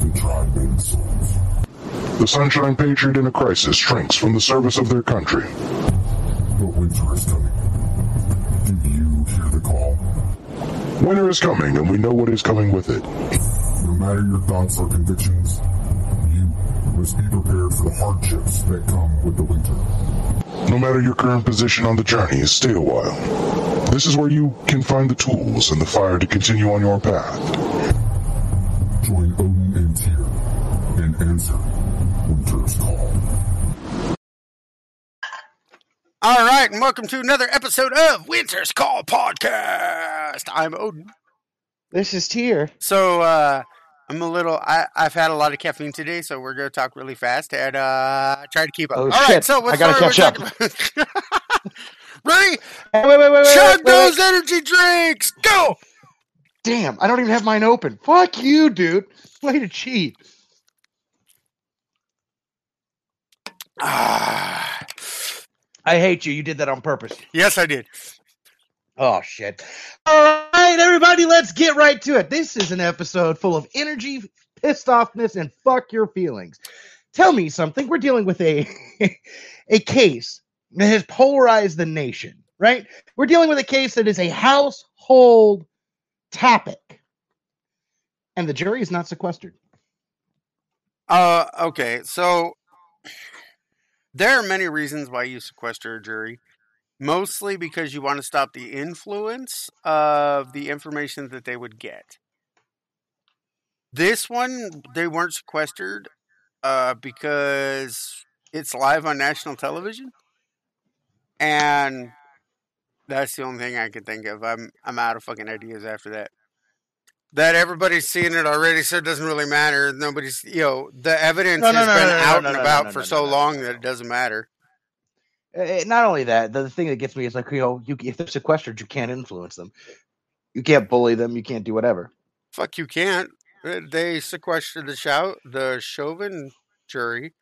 to try. The Sunshine Patriot in a crisis shrinks from the service of their country. But winter is coming. Do you hear the call? Winter is coming, and we know what is coming with it. No matter your thoughts or convictions, you must be prepared for the hardships that come with the winter. No matter your current position on the journey, stay a while. This is where you can find the tools and the fire to continue on your path. Join answer Winter's call. All right, and welcome to another episode of Winter's Call Podcast. I'm Odin. This is Tyr. So, uh, I'm a little, I, I've had a lot of caffeine today, so we're going to talk really fast and uh, try to keep up. Oh, All right, shit. so what I gotta catch we're talking about? Ready? Hey, wait, wait, wait, wait, Chug wait, wait, those wait. energy drinks! Go! Damn, I don't even have mine open. Fuck you, dude. Way to cheat. Ah, I hate you. You did that on purpose. yes, I did. Oh shit. All right, everybody, let's get right to it. This is an episode full of energy, pissed offness, and fuck your feelings. Tell me something. We're dealing with a a case that has polarized the nation, right? We're dealing with a case that is a household topic. And the jury is not sequestered. Uh, okay, so there are many reasons why you sequester a jury. Mostly because you want to stop the influence of the information that they would get. This one, they weren't sequestered uh, because it's live on national television, and that's the only thing I can think of. I'm I'm out of fucking ideas after that. That everybody's seen it already, so it doesn't really matter. Nobody's, you know, the evidence No, no, has no, been out and about for so long that it doesn't matter. Uh, not only that, the, thing that gets me is like, you know, you, if they're sequestered, you can't influence them. You can't bully them. You can't do whatever. Fuck, you can't. Uh, They sequestered the shout the Chauvin jury,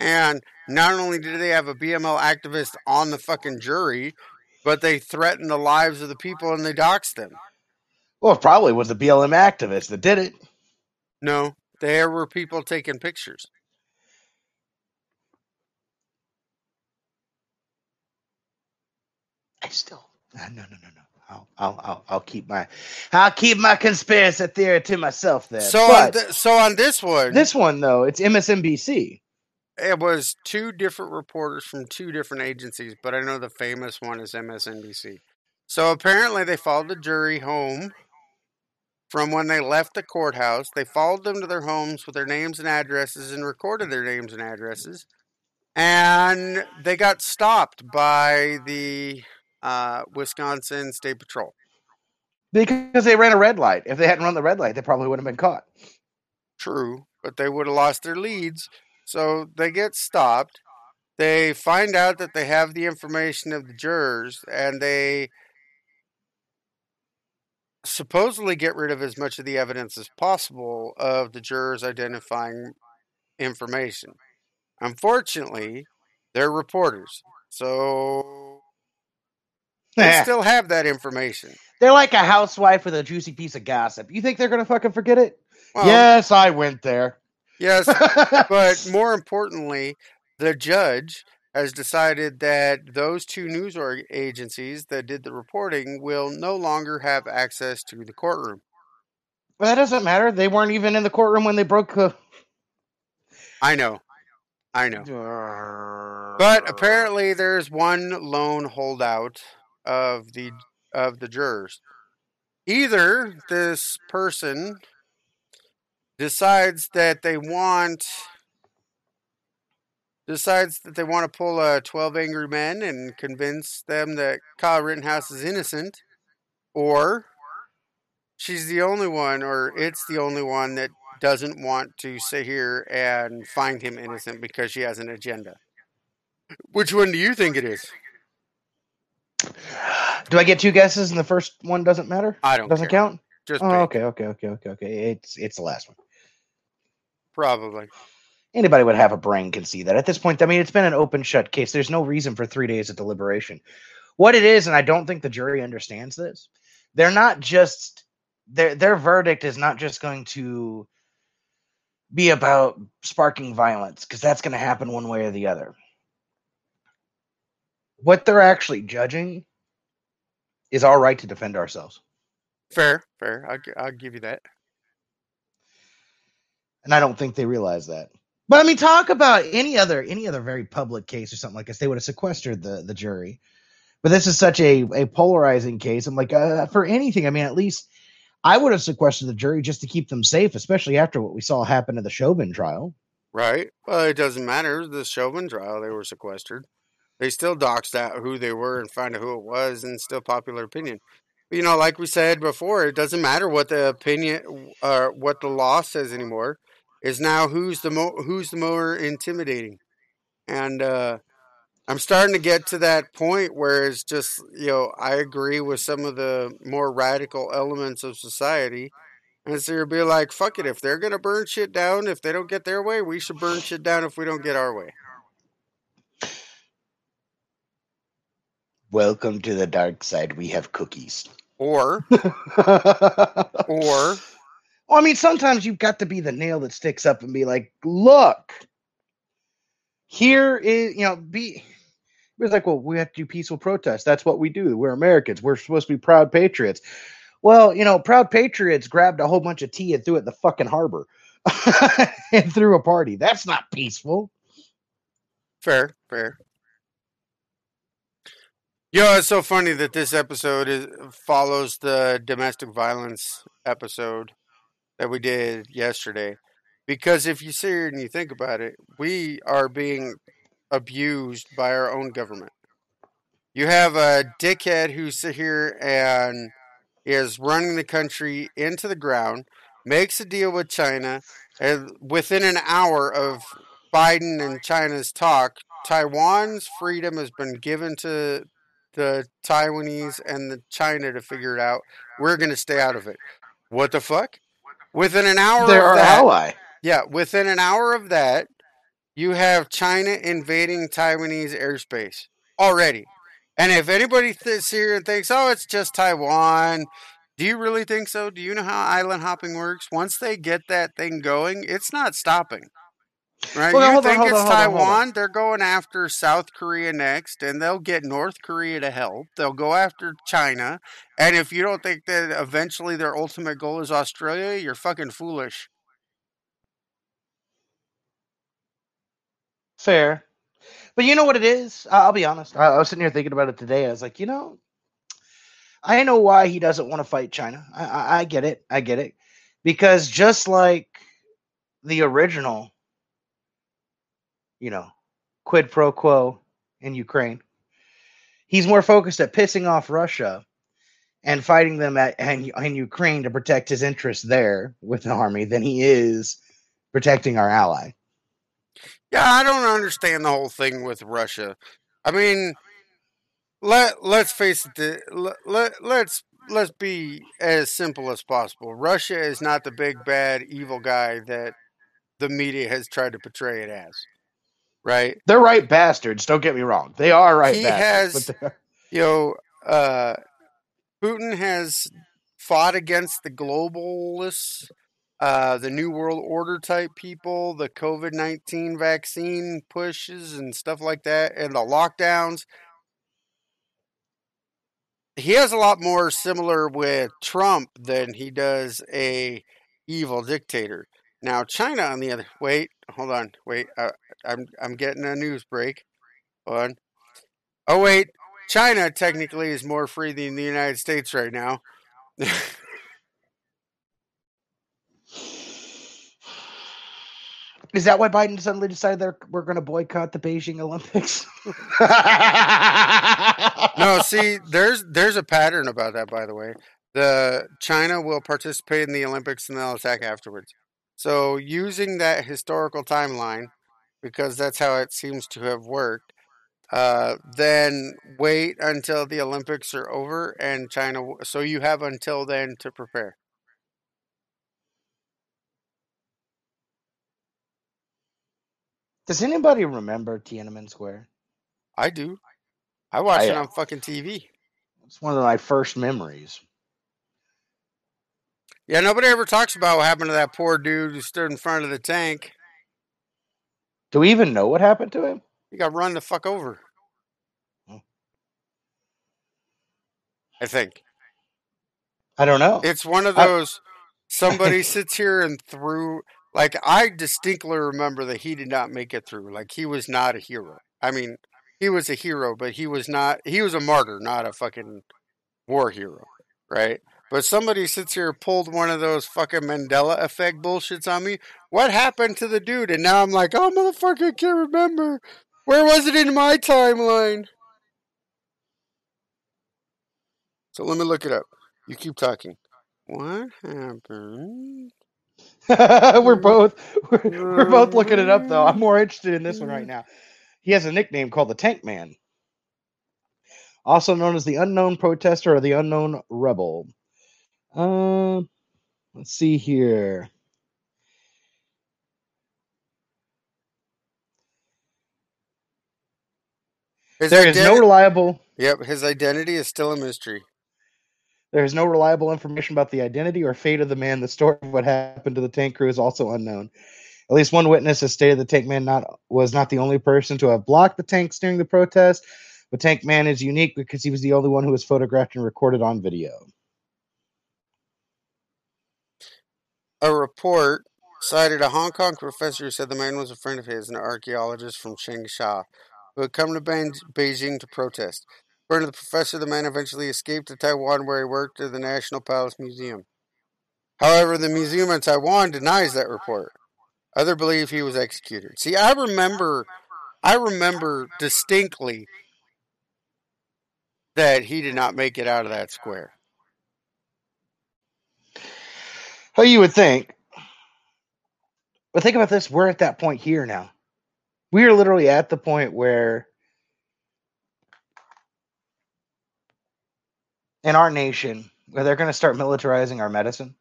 and not only did they have a BML activist on the fucking jury, but they threatened the lives of the people and they doxed them. Well, it probably was the BLM activist that did it. No, there were people taking pictures. I still, uh, no, no, no, no. I'll, I'll, I'll, I'll keep my, I'll keep my conspiracy theory to myself there. So, on th- so on this one, this one though, it's MSNBC. it was two different reporters from two different agencies, but I know the famous one is MSNBC. So apparently they followed the jury home from when they left the courthouse. They followed them to their homes with their names and addresses and recorded their names and addresses. And they got stopped by the uh, Wisconsin State Patrol. Because they ran a red light. If they hadn't run the red light, they probably wouldn't have been caught. True, but they would have lost their leads. So they get stopped. They find out that they have the information of the jurors and they supposedly get rid of as much of the evidence as possible of the jurors identifying information. Unfortunately, they're reporters. So they still have that information. they're like a housewife with a juicy piece of gossip. You think they're gonna fucking forget it? Well, yes, I went there. Yes, but more importantly, the judge has decided that those two news org- agencies that did the reporting will no longer have access to the courtroom. Well, that doesn't matter. They weren't even in the courtroom when they broke. Uh... I know, I know. But apparently, there's one lone holdout of the of the jurors. Either this person decides that they want decides that they want to pull a 12 angry men and convince them that Kyle Rittenhouse is innocent or she's the only one or it's the only one that doesn't want to sit here and find him innocent because she has an agenda. Which one do you think it is? Do I get two guesses and the first one doesn't matter? I don't Doesn't care. count. Just Oh, okay, okay, okay, okay, okay. It's it's the last one. Probably. Anybody would have a brain can see that. At this point, I mean, it's been an open shut case. There's no reason for three days of deliberation. What it is, and I don't think the jury understands this. They're not just their their verdict is not just going to be about sparking violence because that's going to happen one way or the other. What they're actually judging is our right to defend ourselves. Fair, fair. I'll, I'll give you that. and I don't think they realize that. But I mean, talk about any other any other very public case or something like this. They would have sequestered the the jury. But this is such a a polarizing case. I'm like, uh, for anything, I mean, at least I would have sequestered the jury just to keep them safe, especially after what we saw happen in the Chauvin trial. Right. Well, it doesn't matter. The Chauvin trial, they were sequestered. They still doxed out who they were and found out who it was, and still popular opinion. But, You know, like we said before, it doesn't matter what the opinion or what the law says anymore. Is now who's the mo- who's the more intimidating, and uh, I'm starting to get to that point where it's just you know I agree with some of the more radical elements of society, and so you'll be like, fuck it, if they're gonna burn shit down, if they don't get their way, we should burn shit down if we don't get our way. Welcome to the dark side. We have cookies. Or, or well, I mean, sometimes you've got to be the nail that sticks up and be like, look, here is, you know, be. It was like, well, we have to do peaceful protests. That's what we do. We're Americans. We're supposed to be proud patriots. Well, you know, proud patriots grabbed a whole bunch of tea and threw it in the fucking harbor and threw a party. That's not peaceful. fair, fair. Yo, it's so funny that this episode is follows the domestic violence episode that we did yesterday. Because if you sit here and you think about it, we are being abused by our own government. You have a dickhead who sit here and is running the country into the ground, makes a deal with China, and within an hour of Biden and China's talk, Taiwan's freedom has been given to the Taiwanese and the China to figure it out. We're going to stay out of it. What the fuck? Within an hour They're of our that, ally. yeah, within an hour of that, you have China invading Taiwanese airspace already. And if anybody sits here and thinks, "Oh, it's just Taiwan," do you really think so? Do you know how island hopping works? Once they get that thing going, it's not stopping. Right? Well, you on, think hold it's on, on. Taiwan? They're going after South Korea next, and they'll get North Korea to help. They'll go after China, and if you don't think that eventually their ultimate goal is Australia, you're fucking foolish. Fair. But you know what it is? I'll be honest. I I was sitting here thinking about it today. I was like, you know, I know why he doesn't want to fight China. I, I, I get it. I get it. Because just like the original, you know, quid pro quo in Ukraine, he's more focused at pissing off Russia and fighting them at in, in Ukraine to protect his interests there with an army than he is protecting our ally. Yeah, I don't understand the whole thing with Russia. I mean, let let's face it. Let, let let's let's be as simple as possible. Russia is not the big bad evil guy that the media has tried to portray it as. Right? They're right bastards. Don't get me wrong. They are right He bastards. has- but You know, uh, Putin has fought against the globalists, uh, the New World Order type people, the COVID 19 vaccine pushes and stuff like that, and the lockdowns. He has a lot more similar with Trump than he does a evil dictator. Now, China, on the other, wait, hold on, wait, uh, I'm I'm getting a news break. Hold on. Oh wait, China technically is more free than the United States right now. Is that why Biden suddenly decided they're we're going to boycott the Beijing Olympics? no, see, there's there's a pattern about that. By the way, the China will participate in the Olympics and they'll attack afterwards. So using that historical timeline, because that's how it seems to have worked. Uh, then wait until the Olympics are over and China. So you have until then to prepare. Does anybody remember Tiananmen Square? I do. I watched I, it uh, on fucking TV. It's one of my first memories. Yeah, nobody ever talks about what happened to that poor dude who stood in front of the tank. Do we even know what happened to him? He got run the fuck over. Hmm. I think. I don't know. It's one of I- those somebody sits here and threw like I distinctly remember that he did not make it through. Like he was not a hero. I mean, he was a hero, but he was not he was a martyr, not a fucking war hero, right? But somebody sits here pulled one of those fucking Mandela effect bullshits on me. What happened to the dude? And now I'm like, oh motherfucker, I can't remember. Where was it in my timeline? So let me look it up. You keep talking. What happened? we're both we're, we're both looking it up though. I'm more interested in this one right mm. now. He has a nickname called the Tank Man, also known as the Unknown Protester or the Unknown Rebel. Um, let's see here. His There is no reliable Yep, his identity is still a mystery. there is no reliable information about the identity or fate of the man. The story of what happened to the tank crew is also unknown. At least one witness has stated the tank man not was not the only person to have blocked the tanks during the protest. The tank man is unique because he was the only one who was photographed and recorded on video. A report cited a Hong Kong professor who said the man was a friend of his, an archaeologist from Changsha, who had come to Beijing to protest. According to the professor, the man eventually escaped to Taiwan, where he worked at the National Palace Museum. However, the museum in Taiwan denies that report. Others believe he was executed. See, I remember, I remember distinctly that he did not make it out of that square. How you would think. But think about this, we're at that point here now. We are literally at the point where in our nation where they're going to start militarizing our medicine.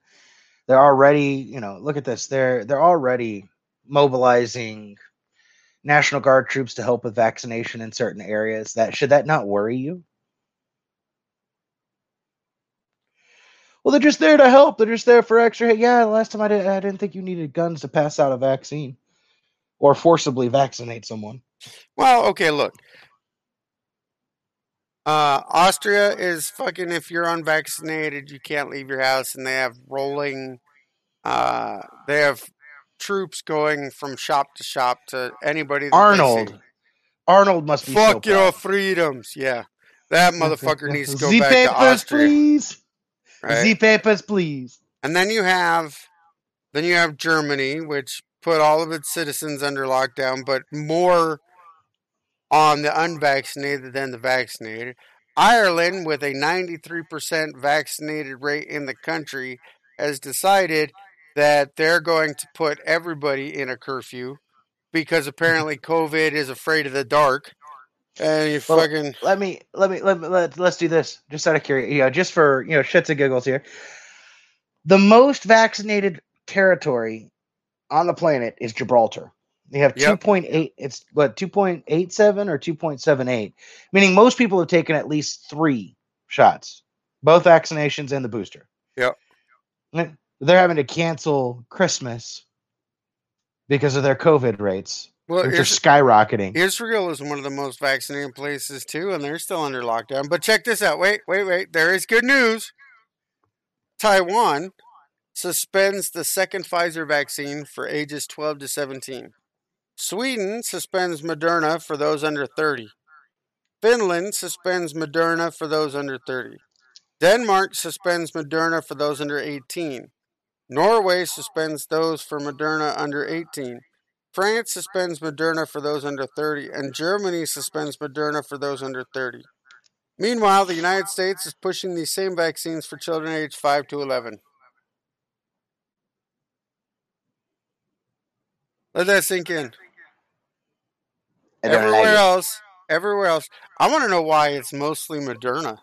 They're already, you know, look at this. They're they're already mobilizing National Guard troops to help with vaccination in certain areas. That should that not worry you? Well, they're just there to help. They're just there for extra. Hey, yeah, the last time I, did, I didn't think you needed guns to pass out a vaccine or forcibly vaccinate someone. Well, okay, look. Uh, Austria is fucking. If you're unvaccinated, you can't leave your house, and they have rolling. Uh, they have troops going from shop to shop to anybody. Arnold. Arnold must be so Fuck your proud. freedoms. Yeah, that motherfucker needs to go back to Austria. please. Right? Z papers, please. And then you have, then you have Germany, which put all of its citizens under lockdown, but more on the unvaccinated than the vaccinated. Ireland, with a 93% vaccinated rate in the country, has decided that they're going to put everybody in a curfew because apparently COVID is afraid of the dark. And you Well, fucking Let me let me let me let, let's do this just out of curiosity, you know, just for you know shits and giggles here. The most vaccinated territory on the planet is Gibraltar. They have Yep. 2.8 it's what 2.87 or 2.78, meaning most people have taken at least 3 shots, both vaccinations and the booster. Yep. They're having to cancel Christmas because of their COVID rates, well, which are skyrocketing. Israel is one of the most vaccinated places too, and they're still under lockdown. But check this out. Wait, wait, wait. There is good news. Taiwan suspends the second Pfizer vaccine for ages 12 to 17. Sweden suspends Moderna for those under 30. Finland suspends Moderna for those under 30. Denmark suspends Moderna for those under 18. Norway suspends those for Moderna under 18. France suspends Moderna for those under 30, and Germany suspends Moderna for those under 30. Meanwhile, the United States is pushing these same vaccines for children aged 5 to 11. Let that sink in. Don't like Everywhere else, everywhere else. I want to know why it's mostly Moderna.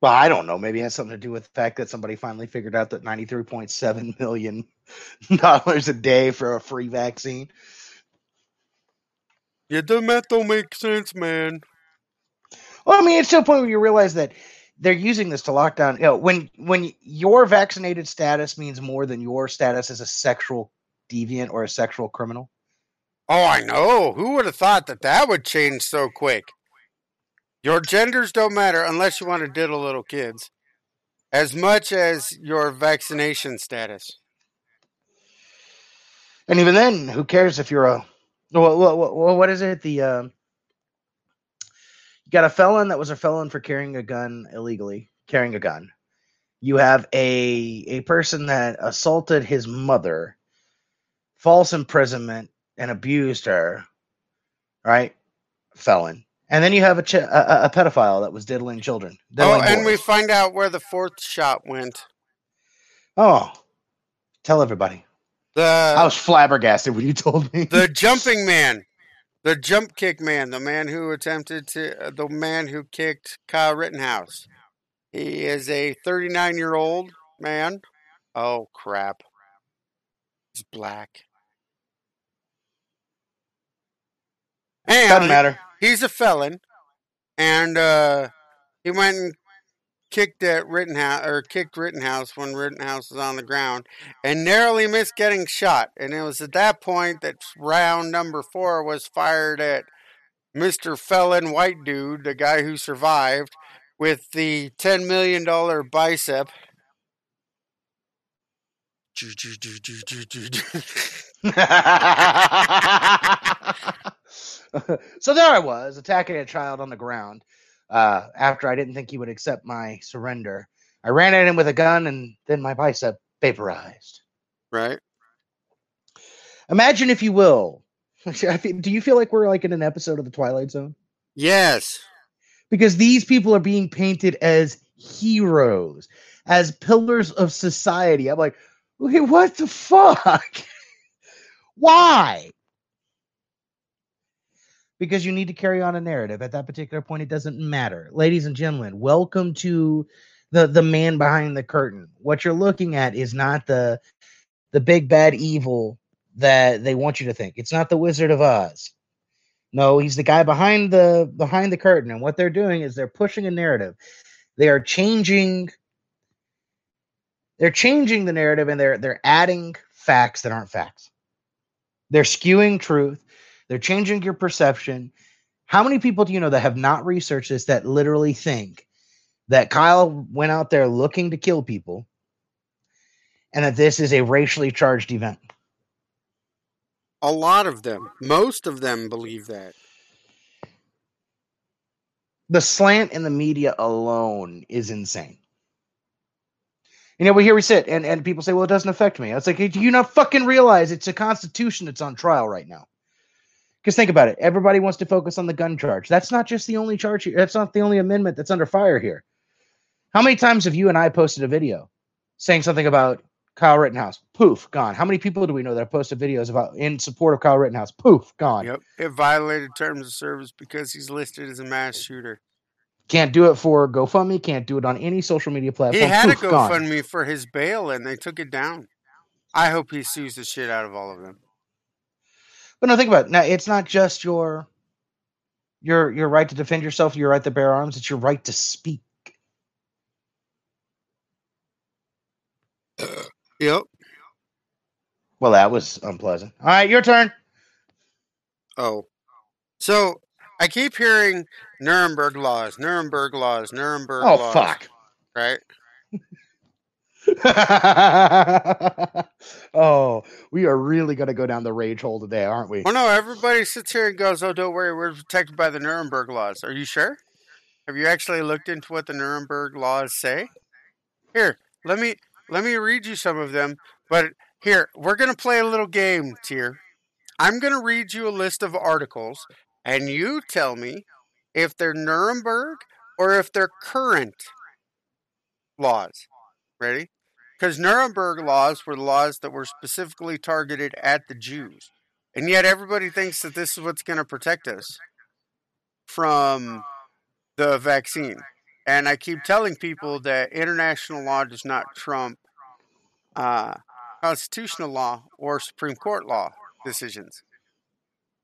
Well, I don't know. Maybe it has something to do with the fact that somebody finally figured out that ninety-three point seven million dollars a day for a free vaccine. Yeah, the math don't make sense, man. Well, I mean, it's to a point where you realize that they're using this to lock down. You know, when when your vaccinated status means more than your status as a sexual deviant or a sexual criminal. Oh, I know. Who would have thought that that would change so quick? Your genders don't matter unless you want to diddle little kids, as much as your vaccination status. And even then, who cares if you're a what what, what, what is it? The um, you got a felon that was a felon for carrying a gun illegally, carrying a gun. You have a a person that assaulted his mother, false imprisonment, and abused her. Right, felon. And then you have a, ch- a, a pedophile that was diddling children. Oh, diddling and we find out where the fourth shot went. oh, tell everybody. The I was flabbergasted when you told me. the jumping man, the jump kick man, the man who attempted to, uh, the man who kicked Kyle Rittenhouse. He is a 39 year old man. Oh crap! He's black. Doesn't matter. he's a felon, and uh, he went and kicked at Rittenhouse or kicked Rittenhouse when Rittenhouse was on the ground, and narrowly missed getting shot. And it was at that point that round number four was fired at Mister Felon White Dude, the guy who survived, with the ten million dollar bicep. so there I was, attacking a child on the ground. Uh, after I didn't think he would accept my surrender, I ran at him with a gun, and then my bicep vaporized. right? Imagine, if you will. Do you feel like we're like in an episode of the Twilight Zone? Yes. Because these people are being painted as heroes, as pillars of society. I'm like, okay, what the fuck? Why? Because you need to carry on a narrative. At that particular point, it doesn't matter. Ladies and gentlemen, welcome to the the man behind the curtain. What you're looking at is not the the big bad evil that they want you to think. It's not the Wizard of Oz. No, he's the guy behind the behind the curtain, and what they're doing is they're pushing a narrative. They are changing. They're changing the narrative, and they're they're adding facts that aren't facts. They're skewing truth. They're changing your perception. How many people do you know that have not researched this that literally think that Kyle went out there looking to kill people, and that this is a racially charged event? A lot of them, most of them believe that. the slant in the media alone is insane. You know, we here we sit, and, and people say, "Well, it doesn't affect me." I was like, do you not fucking realize it's a constitution that's on trial right now? Because think about it, everybody wants to focus on the gun charge. That's not just the only charge here. That's not the only amendment that's under fire here. How many times have you and I posted a video saying something about Kyle Rittenhouse? Poof, gone. How many people do we know that have posted videos about in support of Kyle Rittenhouse? Poof, gone. Yep. It violated terms of service because he's listed as a mass shooter. Can't do it for GoFundMe. Can't do it on any social media platform. He had a Poof, gone. GoFundMe for his bail and they took it down. I hope he sues the shit out of all of them. But no, think about it. Now, it's not just your your your right to defend yourself, your right to bear arms. It's your right to speak. Uh, yep. Well, that was unpleasant. All right, your turn. Oh. So I keep hearing Nuremberg laws, Nuremberg laws, Nuremberg Oh laws. fuck. Right? oh, we are really gonna go down the rage hole today, aren't we? Well, no, everybody sits here and goes, oh, don't worry, we're protected by the Nuremberg laws. Are you sure? Have you actually looked into what the Nuremberg laws say? Here, let me let me read you some of them. But here, we're gonna play a little game, Tyr. I'm gonna read you a list of articles, and you tell me if they're Nuremberg or if they're current laws. Ready? Because Nuremberg laws were laws that were specifically targeted at the Jews. And yet everybody thinks that this is what's going to protect us from the vaccine. And I keep telling people that international law does not trump uh, constitutional law or Supreme Court law decisions.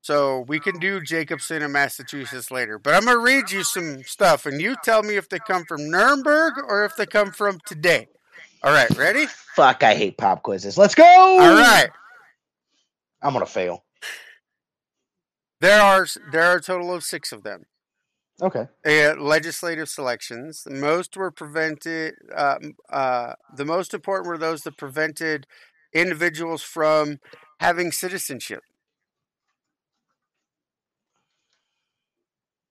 So we can do Jacobson in Massachusetts later. But I'm going to read you some stuff, and you tell me if they come from Nuremberg or if they come from today. All right, ready? Fuck, I hate pop quizzes. Let's go. All right. I'm gonna fail. There are there are a total of six of them. Okay. Uh, legislative selections. The most were prevented. Uh, uh, the most important were those that prevented individuals from having citizenship.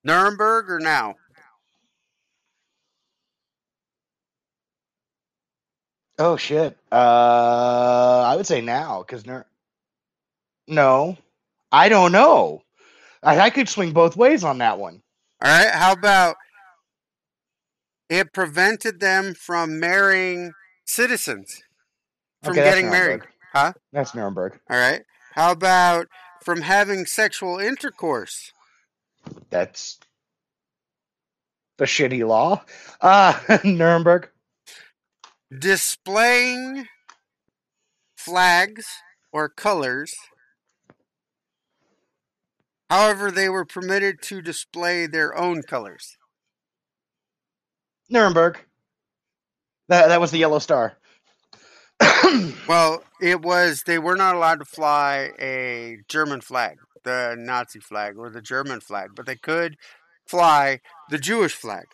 Nuremberg or now? Oh shit. Uh, I would say now because Ner- no, I don't know. I, I could swing both ways on that one. All right. How about it prevented them from marrying citizens from Okay, getting married? Huh? That's Nuremberg. All right. How about from having sexual intercourse? That's the shitty law. Uh, Nuremberg. Displaying flags or colors. However, they were permitted to display their own colors. Nuremberg. That that was the yellow star. Well, it was they were not allowed to fly a German flag, the Nazi flag or the German flag, but they could fly the Jewish flag.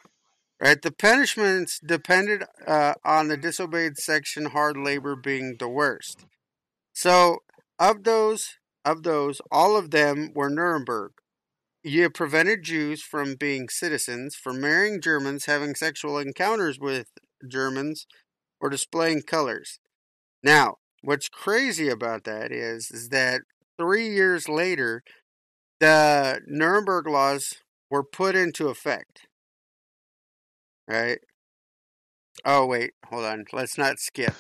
Right? The punishments depended uh, on the disobeyed section, hard labor being the worst. So, of those, of those, all of them were Nuremberg. You prevented Jews from being citizens, from marrying Germans, having sexual encounters with Germans, or displaying colors. Now, what's crazy about that is, is that three years later, the Nuremberg laws were put into effect. Right? Oh, wait, hold on. Let's not skip.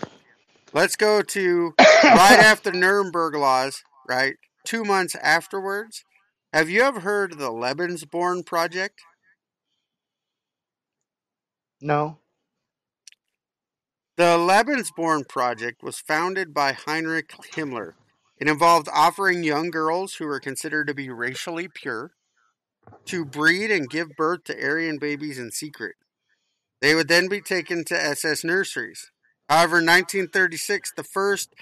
Let's go to right after Nuremberg laws, right? Two months afterwards. Have you ever heard of the Lebensborn Project? no. The Lebensborn Project was founded by Heinrich Himmler. It involved offering young girls who were considered to be racially pure to breed and give birth to Aryan babies in secret. They would then be taken to SS nurseries. However, in 1936, the first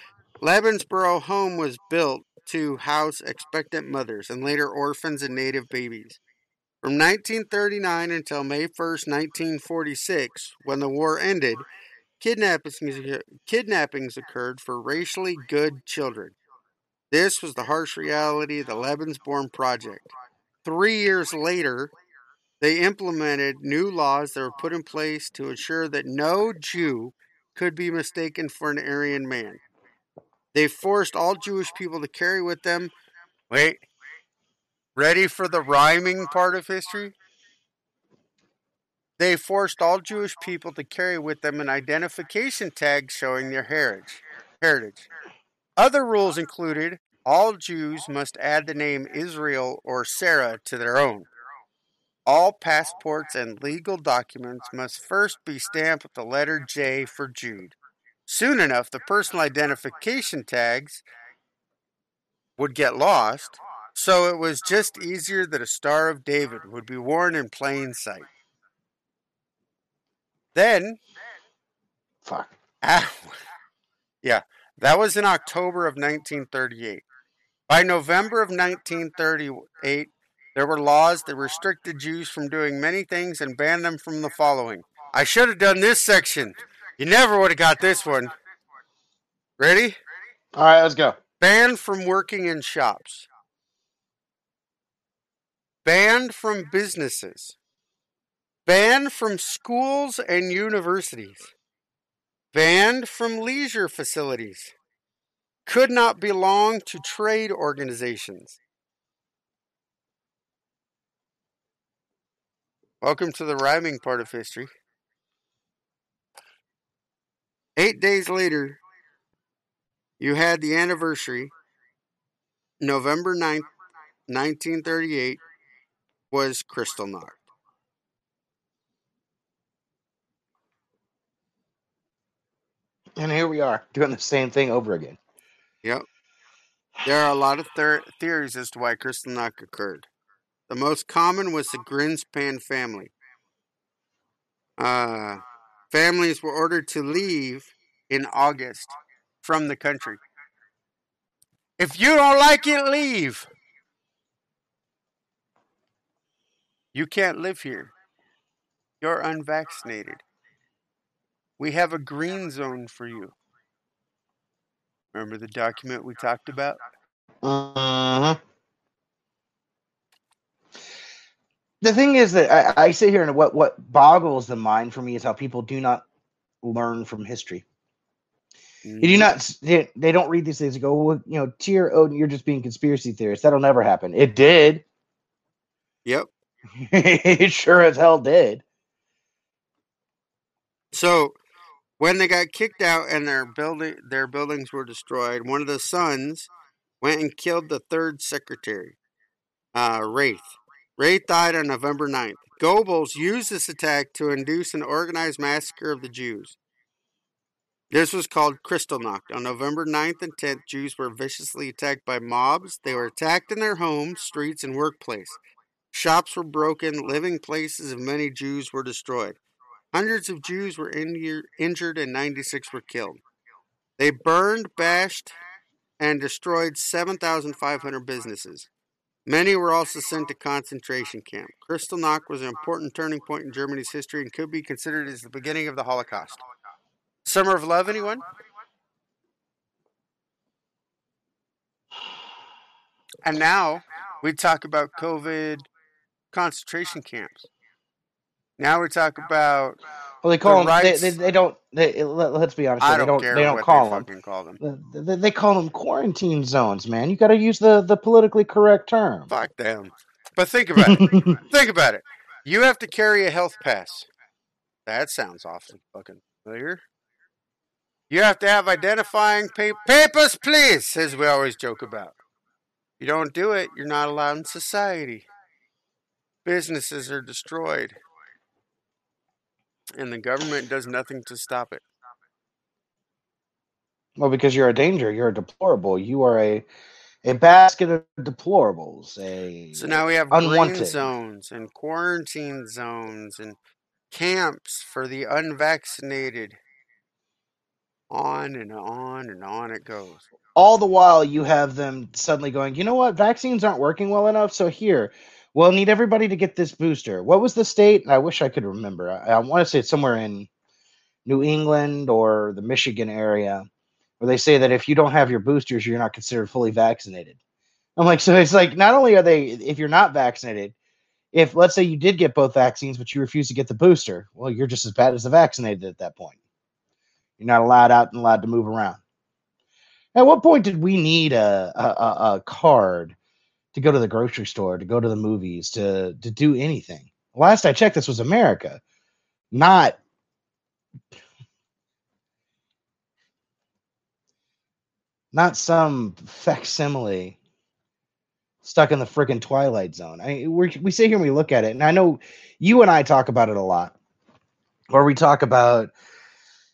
Lebensborn home was built to house expectant mothers and later orphans and native babies. From 1939 until May 1st, 1946, when the war ended, kidnappings, kidnappings occurred for racially good children. This was the harsh reality of the Lebensborn Project. Three years later, they implemented new laws that were put in place to ensure that no Jew could be mistaken for an Aryan man. They forced all Jewish people to carry with them. Wait. Ready for the rhyming part of history? They forced all Jewish people to carry with them an identification tag showing their heritage. Heritage. Other rules included all Jews must add the name Israel or Sarah to their own. All passports and legal documents must first be stamped with the letter J for Jude. Soon enough, the personal identification tags would get lost, so it was just easier that a Star of David would be worn in plain sight. Then, Fuck. ah, yeah, that was in October of 1938. By November of 1938, there were laws that restricted Jews from doing many things and banned them from the following. I should have done this section. You never would have got this one. Ready? All right, let's go. Banned from working in shops. Banned from businesses. Banned from schools and universities. Banned from leisure facilities. Could not belong to trade organizations. Welcome to the rhyming part of history. Eight days later, you had the anniversary. November 9th, 1938 was Kristallnacht. And here we are doing the same thing over again. Yep. There are a lot of ther- theories as to why Kristallnacht occurred. The most common was the Grynszpan family. Uh, families were ordered to leave in August from the country. If you don't like it, leave. You can't live here. You're unvaccinated. We have a green zone for you. Remember the document we talked about? Uh-huh. The thing is that I, I sit here and what what boggles the mind for me is how people do not learn from history. They do not. They, they don't read these things and go, well, you know, Tyr Odin, you're just being conspiracy theorist. That'll never happen. It did. Yep. it sure as hell did. So when they got kicked out and their building their buildings were destroyed, one of the sons went and killed the third secretary, uh, Wraith. Wraith died on November 9th. Goebbels used this attack to induce an organized massacre of the Jews. This was called Kristallnacht. On November 9th and 10th, Jews were viciously attacked by mobs. They were attacked in their homes, streets, and workplace. Shops were broken. Living places of many Jews were destroyed. Hundreds of Jews were inju- injured and 96 were killed. They burned, bashed, and destroyed 7,500 businesses. Many were also sent to concentration camp. Kristallnacht was an important turning point in Germany's history and could be considered as the beginning of the Holocaust. Summer of Love, anyone? And now we talk about COVID concentration camps. Now we talk about Well, they call The them. They, rights- they, they don't. They, let, us be honest. I they don't, don't. care They don't what call they them. fucking call them. They, they- they call them quarantine zones, man. You got to use the the politically correct term. Fuck them. But think about it. think about it. You have to carry a health pass. That sounds awfully fucking familiar. You have to have identifying pa- papers, please, as we always joke about. You don't do it, you're not allowed in society. Businesses are destroyed. And the government does nothing to stop it. well, because you're a danger. You're a deplorable. You are a a basket of deplorables. A So now we have green Unwanted. zones and quarantine zones and camps for the unvaccinated. On and on and on it goes. all the while you have them suddenly going, you know what, vaccines aren't working well enough, so here, we'll need everybody to get this booster. What was the state? I wish I could remember. I, I want to say it's somewhere in New England or the Michigan area where they say that if you don't have your boosters, you're not considered fully vaccinated. I'm like, so it's like not only are they, if you're not vaccinated, if let's say you did get both vaccines, but you refuse to get the booster, well, you're just as bad as the vaccinated at that point. You're not allowed out and allowed to move around. At what point did we need a, a, a, a card to go to the grocery store, to go to the movies, to to do anything? Last I checked, this was America, not not some facsimile stuck in the freaking twilight zone. I we we sit here and we look at it, and I know you and I talk about it a lot, or we talk about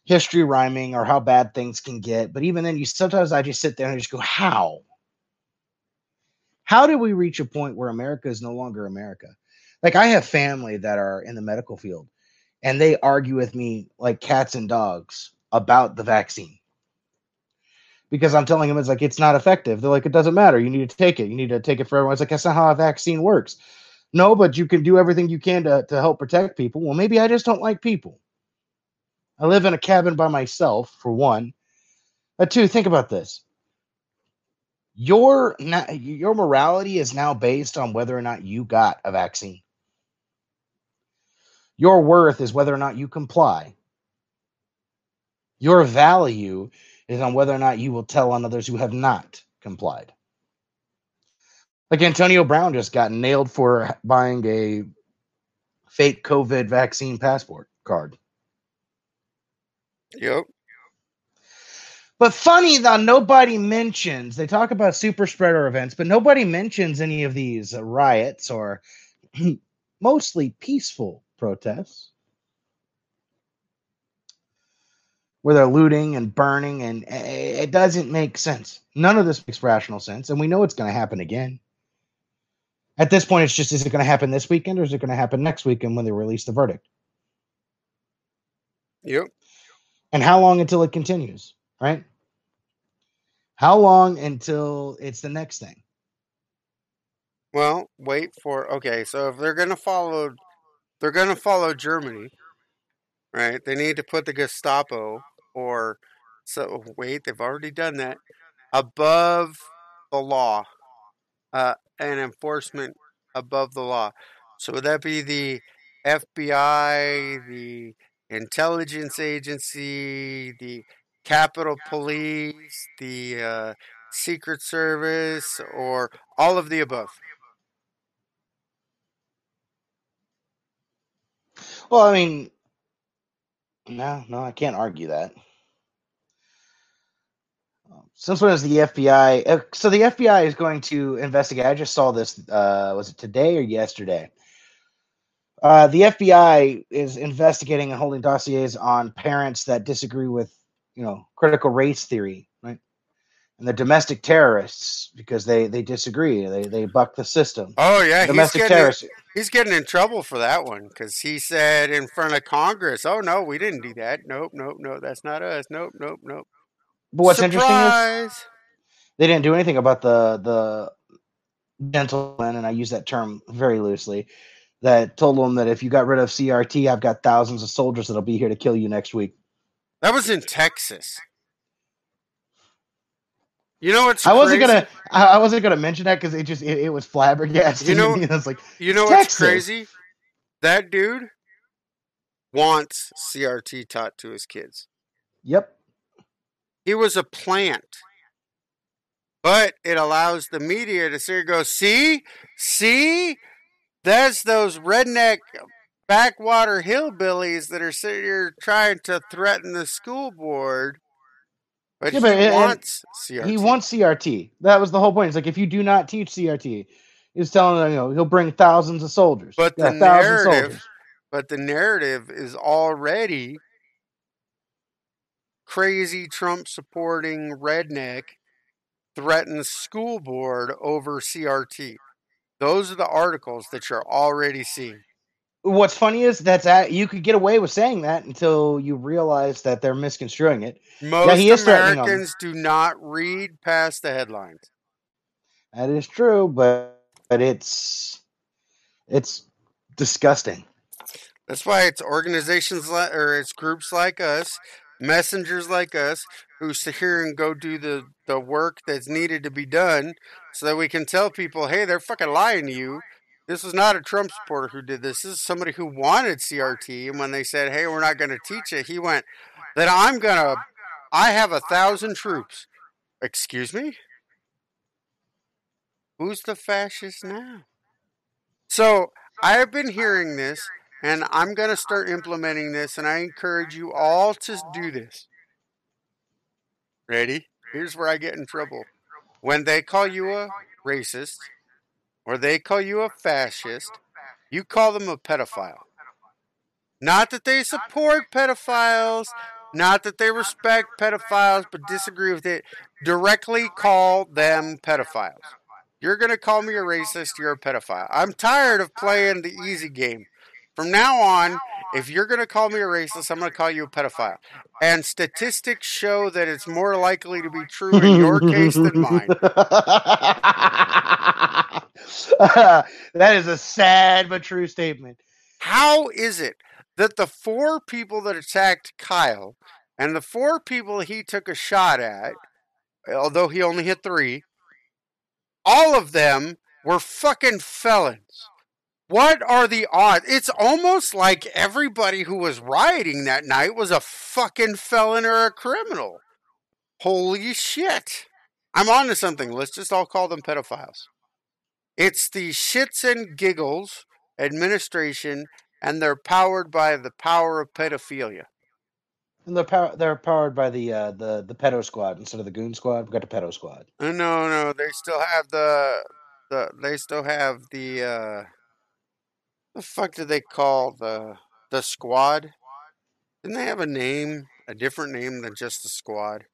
history rhyming or how bad things can get. But even then, you sometimes I just sit there and I just go, how? How did we reach a point where America is no longer America? Like I have family that are in the medical field, and they argue with me like cats and dogs about the vaccine because I'm telling them it's like it's not effective. They're like, it doesn't matter. You need to take it. You need to take it for everyone. It's like that's not how a vaccine works. No, but you can do everything you can to, to help protect people. Well, maybe I just don't like people. I live in a cabin by myself, for one. But two, think about this. Your your morality is now based on whether or not you got a vaccine. Your worth is whether or not you comply. Your value is on whether or not you will tell on others who have not complied. Like Antonio Brown just got nailed for buying a fake COVID vaccine passport card. Yep. But funny though, nobody mentions. They talk about super spreader events, but nobody mentions any of these uh, riots or mostly peaceful protests. where they're looting and burning, and eh, it doesn't make sense. None of this makes rational sense, and we know it's going to happen again. At this point, it's just is it going to happen this weekend or is it going to happen next weekend when they release the verdict? Yep. And how long until it continues, right? How long until it's the next thing? Well, wait for okay. So if they're gonna follow, they're gonna follow Germany, right? They need to put the Gestapo or so. Wait, they've already done that above the law, uh, and enforcement above the law. So would that be the FBI, the intelligence agency, the Capitol Police, the uh, Secret Service, or all of the above? Well, I mean, no, no, I can't argue that. Since when is the FBI? Uh, so the FBI is going to investigate. I just saw this. Uh, was it today or yesterday? Uh, the FBI is investigating and holding dossiers on parents that disagree with, you know, critical race theory, right? And the domestic terrorists because they they disagree. They they buck the system. Oh yeah, domestic he's getting terrorists. he's getting in trouble for that one because he said in front of Congress, "Oh no, we didn't do that. Nope, nope, nope. That's not us. Nope, nope, nope." But what's interesting is they didn't do anything about the the gentleman, and I use that term very loosely, that told them that if you got rid of CRT, I've got thousands of soldiers that'll be here to kill you next week. That was in Texas. You know what's I wasn't crazy? gonna I wasn't gonna mention that because it just it, it was flabbergasted. You know-. I was like, You know what's crazy? That dude wants CRT taught to his kids. yep, He was a plant. But it allows the media to and go, see, see, that's those redneck backwater hillbillies that are sitting here trying to threaten the school board. But Yeah, he but it- wants CRT. he wants CRT. That was the whole point. It's like if you do not teach CRT, he's telling them, you know, he'll bring thousands of soldiers. But Yeah, the narrative, soldiers. but the narrative is already crazy Trump supporting redneck threatens school board over CRT. Those are the articles that you're already seeing. What's funny is that's at, you could get away with saying that until you realize that they're misconstruing it. Most he is threatening 'em. Americans do not read past the headlines. That is true, but but it's it's disgusting. That's why it's organizations like, or it's groups like us, messengers like us, who sit here and go do the, the work that's needed to be done so that we can tell people, hey, they're fucking lying to you. This was not a Trump supporter who did this. This is somebody who wanted CRT. And when they said, hey, we're not going to teach it, he went, then I'm to, I have a thousand troops. Excuse me? Who's the fascist now? So I have been hearing this, and I'm going to start implementing this, and I encourage you all to do this. Ready? Here's where I get in trouble. When they call you a racist, or they call you a fascist, you call them a pedophile. Not that they support pedophiles, not that they respect pedophiles, but disagree with it. Directly call them pedophiles. You're going to call me a racist, you're a pedophile. I'm tired of playing the easy game. From now on, if you're going to call me a racist, I'm going to call you a pedophile. And statistics show that it's more likely to be true in your case than mine. that is a sad but true statement. How is it that the four people that attacked Kyle and the four people he took a shot at, although he only hit three, all of them were fucking felons? What are the odds? It's almost like everybody who was rioting that night was a fucking felon or a criminal. Holy shit. I'm on to something. Let's just all call them pedophiles. It's the shits and giggles administration, and they're powered by the power of pedophilia. And they're power, they're powered by the uh, the the pedo squad instead of the goon squad. We've got the pedo squad. Uh, No, no, they still have the the they still have the uh the fuck do they call the the squad? Didn't they have a name? a different name than just the squad.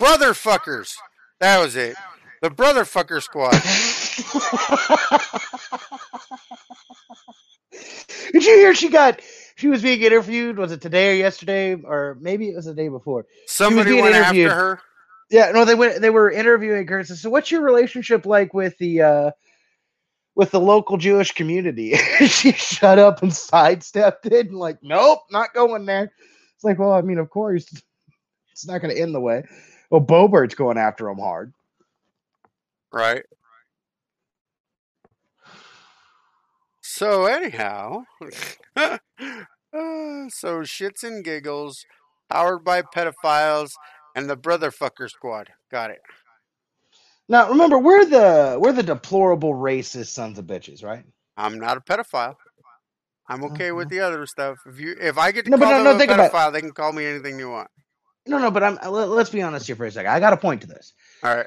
Brotherfuckers! That was it. The Brotherfucker Squad. Did you hear she got she was being interviewed? Was it today or yesterday, or maybe it was the day before? Somebody went interviewed. after her. Yeah, no, they went. They were interviewing her. and said, So, what's your relationship like with the uh with the local Jewish community? she shut up and sidestepped it, and like, nope, not going there. It's like, well, I mean, of course, it's not going to end the way. Well, Boebert's going after him hard. Right. So anyhow, uh, so shits and giggles, powered by pedophiles and the Brotherfucker Squad. Got it. Now, remember, we're the we're the deplorable racist sons of bitches, right? I'm not a pedophile. I'm okay with the other stuff. If you, if I get to No, call no, them no, a think about it. pedophile, they can call me anything you want. No, no, but I'm. Let, let's be honest here for a second. I got a point to this. All right.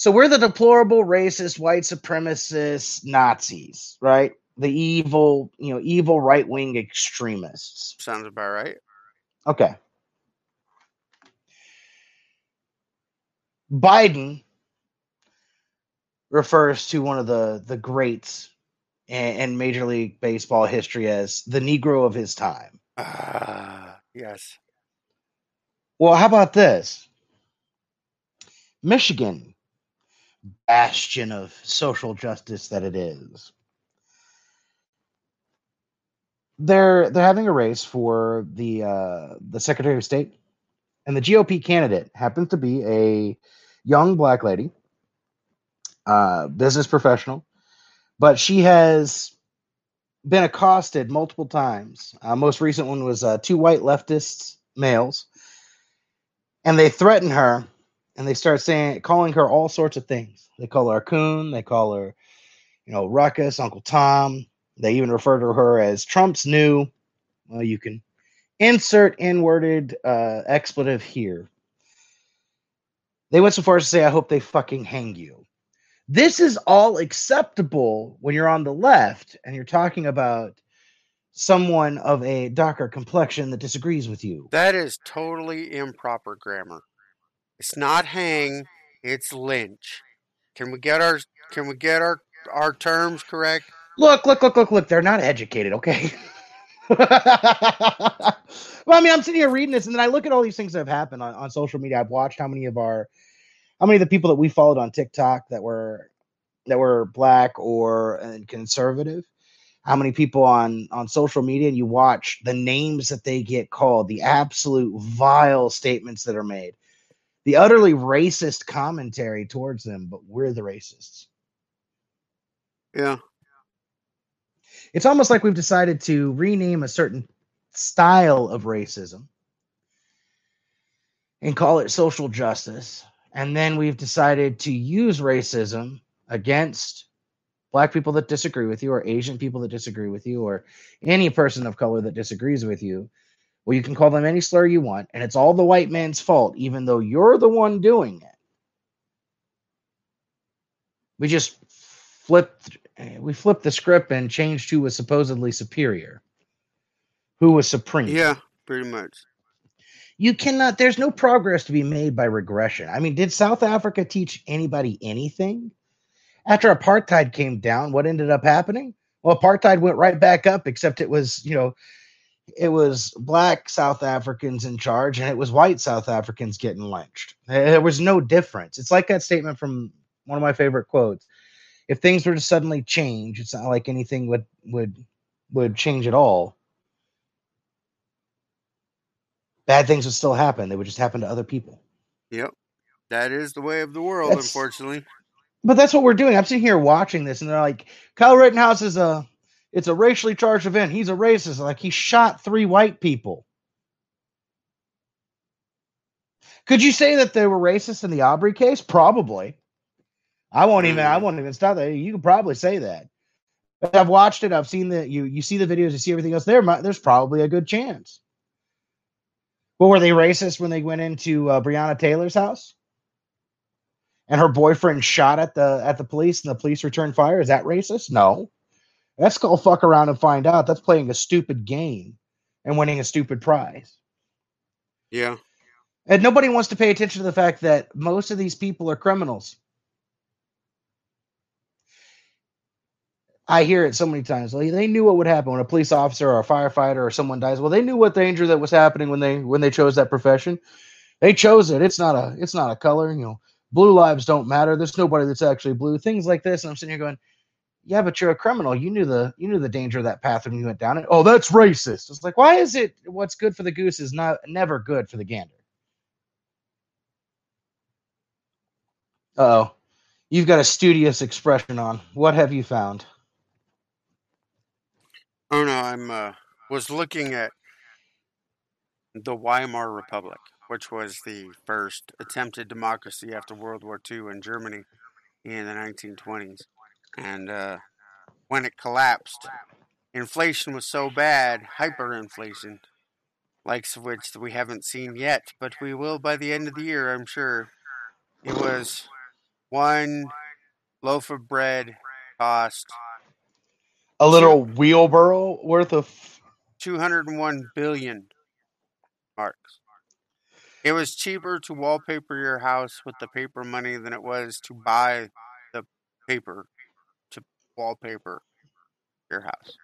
So we're the deplorable, racist, white supremacist Nazis, right? The evil, you know, evil right wing extremists. Sounds about right. Okay. Biden refers to one of the the greats in, in Major League Baseball history as the Negro of his time. Ah, yes. Well, how about this? Michigan, bastion of social justice that it is. They're they're having a race for the uh, the Secretary of State, and the GOP candidate happens to be a young black lady, uh, business professional, but she has been accosted multiple times. Uh, most recent one was uh, two white leftists, males, and they threaten her and they start saying calling her all sorts of things. They call her a coon they call her you know ruckus uncle tom. They even refer to her as trump's new well you can insert n-worded uh, expletive here. They went so far as to say i hope they fucking hang you. This is all acceptable when you're on the left and you're talking about someone of a darker complexion that disagrees with you. That is totally improper grammar. It's not hang, it's lynch. Can we get our can we get our our terms correct? Look, look, look, look, look. They're not educated, okay? well, I mean, I'm sitting here reading this, and then I look at all these things that have happened on, on social media. I've watched how many of our, how many of the people that we followed on TikTok that were, that were black or conservative. How many people on on social media, and you watch the names that they get called, the absolute vile statements that are made, the utterly racist commentary towards them. But we're the racists. Yeah. it's almost like we've decided to rename a certain style of racism and call it social justice. And then we've decided to use racism against black people that disagree with you, or Asian people that disagree with you, or any person of color that disagrees with you. Well, you can call them any slur you want, and it's all the white man's fault, even though you're the one doing it. We just flipped eh, we flipped the script and changed who was supposedly superior. Who was supreme. Yeah, pretty much. you cannot there's no progress to be made by regression. I mean did south africa teach anybody anything? After apartheid came down what ended up happening? Well apartheid went right back up except it was you know it was black south africans in charge and it was white south africans getting lynched. There was no difference. It's like that statement from one of my favorite quotes. If things were to suddenly change it's not like anything would would would change at all. Bad things would still happen. They would just happen to other people. Yep. That is the way of the world, That's- unfortunately. but that's what we're doing. I'm sitting here watching this and they're like kyle rittenhouse is a it's a racially charged event. He's a racist. Like he shot three white people. Could you say that they were racist in the Arbery case? Probably. I won't even i won't even stop that you could probably say that. But i've watched it. I've seen the you you see the videos you see everything else. There there's probably a good chance. Well were they racist when they went into uh, breonna taylor's house? And her boyfriend shot at the at the police and the police returned fire? Is that racist? No that's called fuck around and find out that's playing a stupid game and winning a stupid prize Yeah. And nobody wants to pay attention to the fact that most of these people are criminals. I hear it so many times. Like, they knew what would happen when a police officer or a firefighter or someone dies. Well, they knew what danger that was happening when they when they chose that profession. They chose it. It's not a it's not a color. You know, blue lives don't matter. There's nobody that's actually blue. Things like this. And I'm sitting here going, yeah, but you're a criminal. You knew the you knew the danger of that path when you went down it. Oh, that's racist. It's like, why is it what's good for the goose is not never good for the gander? Oh, you've got a studious expression on. What have you found? Oh no, I'm uh, was looking at the Weimar Republic, which was the first attempted democracy after World War II in Germany in the 1920s, and uh, when it collapsed, inflation was so bad, hyperinflation, likes of which we haven't seen yet, but we will by the end of the year, I'm sure. It was one loaf of bread cost A little wheelbarrow worth of 201 billion marks. It was cheaper to wallpaper your house with the paper money than it was to buy the paper wallpaper your house.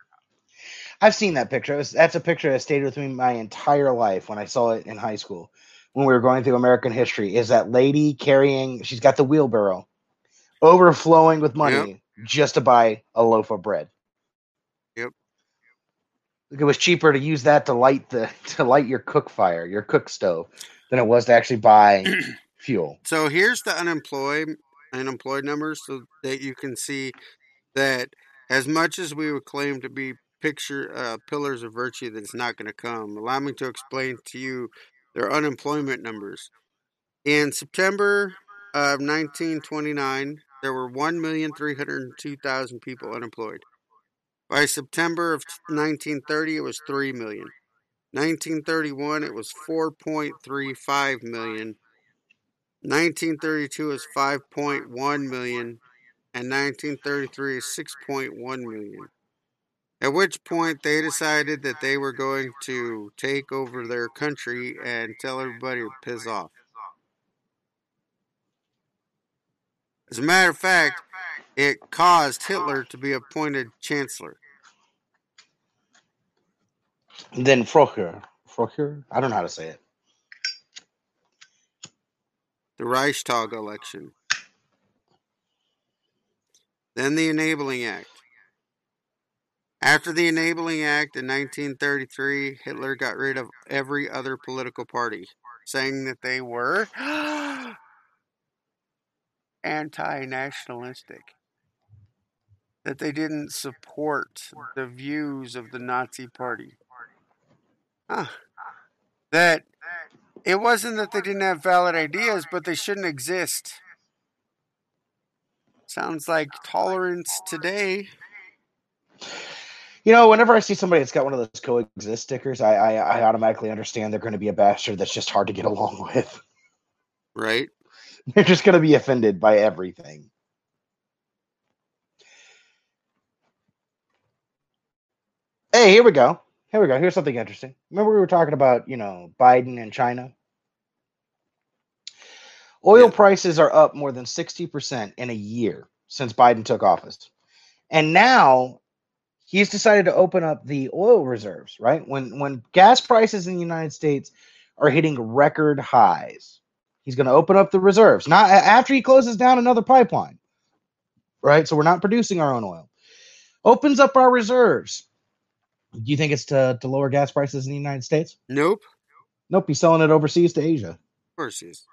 I've seen that picture. It was- that's a picture that stayed with me my entire life when I saw it in high school when we were going through American history. Is that lady carrying? She's got the wheelbarrow overflowing with money just to buy a loaf of bread. Yep. It was cheaper to use that to light the to light your cook fire, your cook stove, than it was to actually buy fuel. So here's the unemployed unemployed numbers so that you can see that as much as we would claim to be picture uh, pillars of virtue that's not going to come allow me to explain to you their unemployment numbers. In september of 1929 there were 1,302,000 people unemployed. By september of 1930 it was 3 million. 1931 it was 4.35 million. 1932 is 5.1 million and 1933 is 6.1 million. At which point they decided that they were going to take over their country and tell everybody to piss off. As a matter of fact, it caused Hitler to be appointed chancellor. Then Frocher, Frocher, I don't know how to say it. the Reichstag election. Then the Enabling Act. After the Enabling Act in 1933, Hitler got rid of every other political party, saying that they were anti nationalistic, that they didn't support the views of the Nazi Party. Huh. That it wasn't that they didn't have valid ideas, but they shouldn't exist. Sounds like tolerance today. You know, whenever I see somebody that's got one of those coexist stickers, I I, I automatically understand they're going to be a bastard that's just hard to get along with. Right? They're just going to be offended by everything. Hey, here we go. Here we go. Here's something interesting. Remember we were talking about, you know, Biden and China? Oil Yeah. prices are up more than 60% in a year since Biden took office. And now he's decided to open up the oil reserves, right? When when gas prices in the United States are hitting record highs, he's going to open up the reserves. Not after he closes down another pipeline. Right? So we're not producing our own oil. Opens up our reserves. Do you think it's to, to lower gas prices in the United States? Nope. Nope, he's selling it overseas to Asia. Of course he is.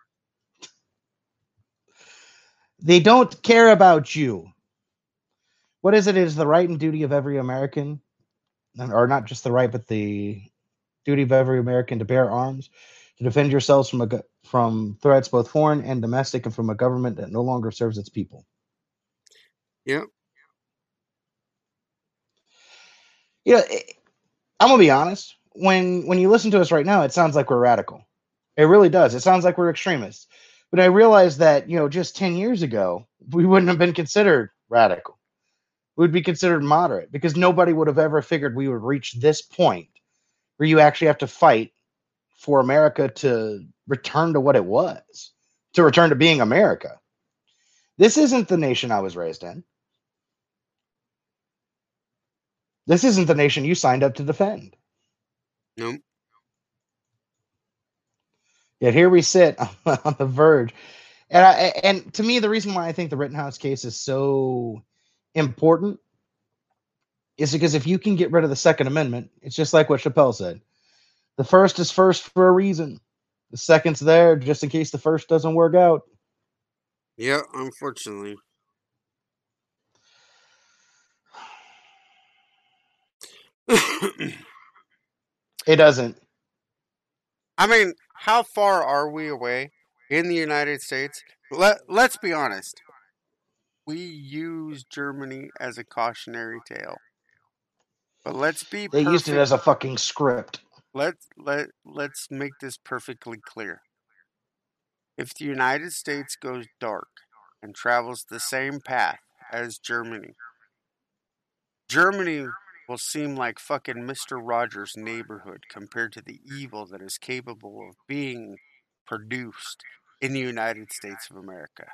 They don't care about you. What is it? It is the right and duty of every American, or not just the right, but the duty of every American to bear arms, to defend yourselves from a, from threats both foreign and domestic, and from a government that no longer serves its people. Yeah. You know, it- I'm gonna be honest. When when you listen to us right now, it sounds like we're radical. It really does. It sounds like we're extremists. But I realized that you know, just ten years ago, we wouldn't have been considered radical. We would be considered moderate because nobody would have ever figured we would reach this point where you actually have to fight for America to return to what it was, to return to being America. This isn't the nation I was raised in. This isn't the nation you signed up to defend. Nope. Yet here we sit on the verge. And I, and to me, the reason why I think the Rittenhouse case is so important is because if you can get rid of the Second Amendment, it's just like what Chappelle said. The first is first for a reason. The second's there just in case the first doesn't work out. Yeah, unfortunately. It doesn't. I mean, how far are we away in the United States? Let Let's be honest. We use Germany as a cautionary tale, but let's be. They used it as a fucking script. let's let let's make this perfectly clear. If the United States goes dark and travels the same path as Germany, Germany will seem like fucking Mr. Rogers' neighborhood compared to the evil that is capable of being produced in the United States of America.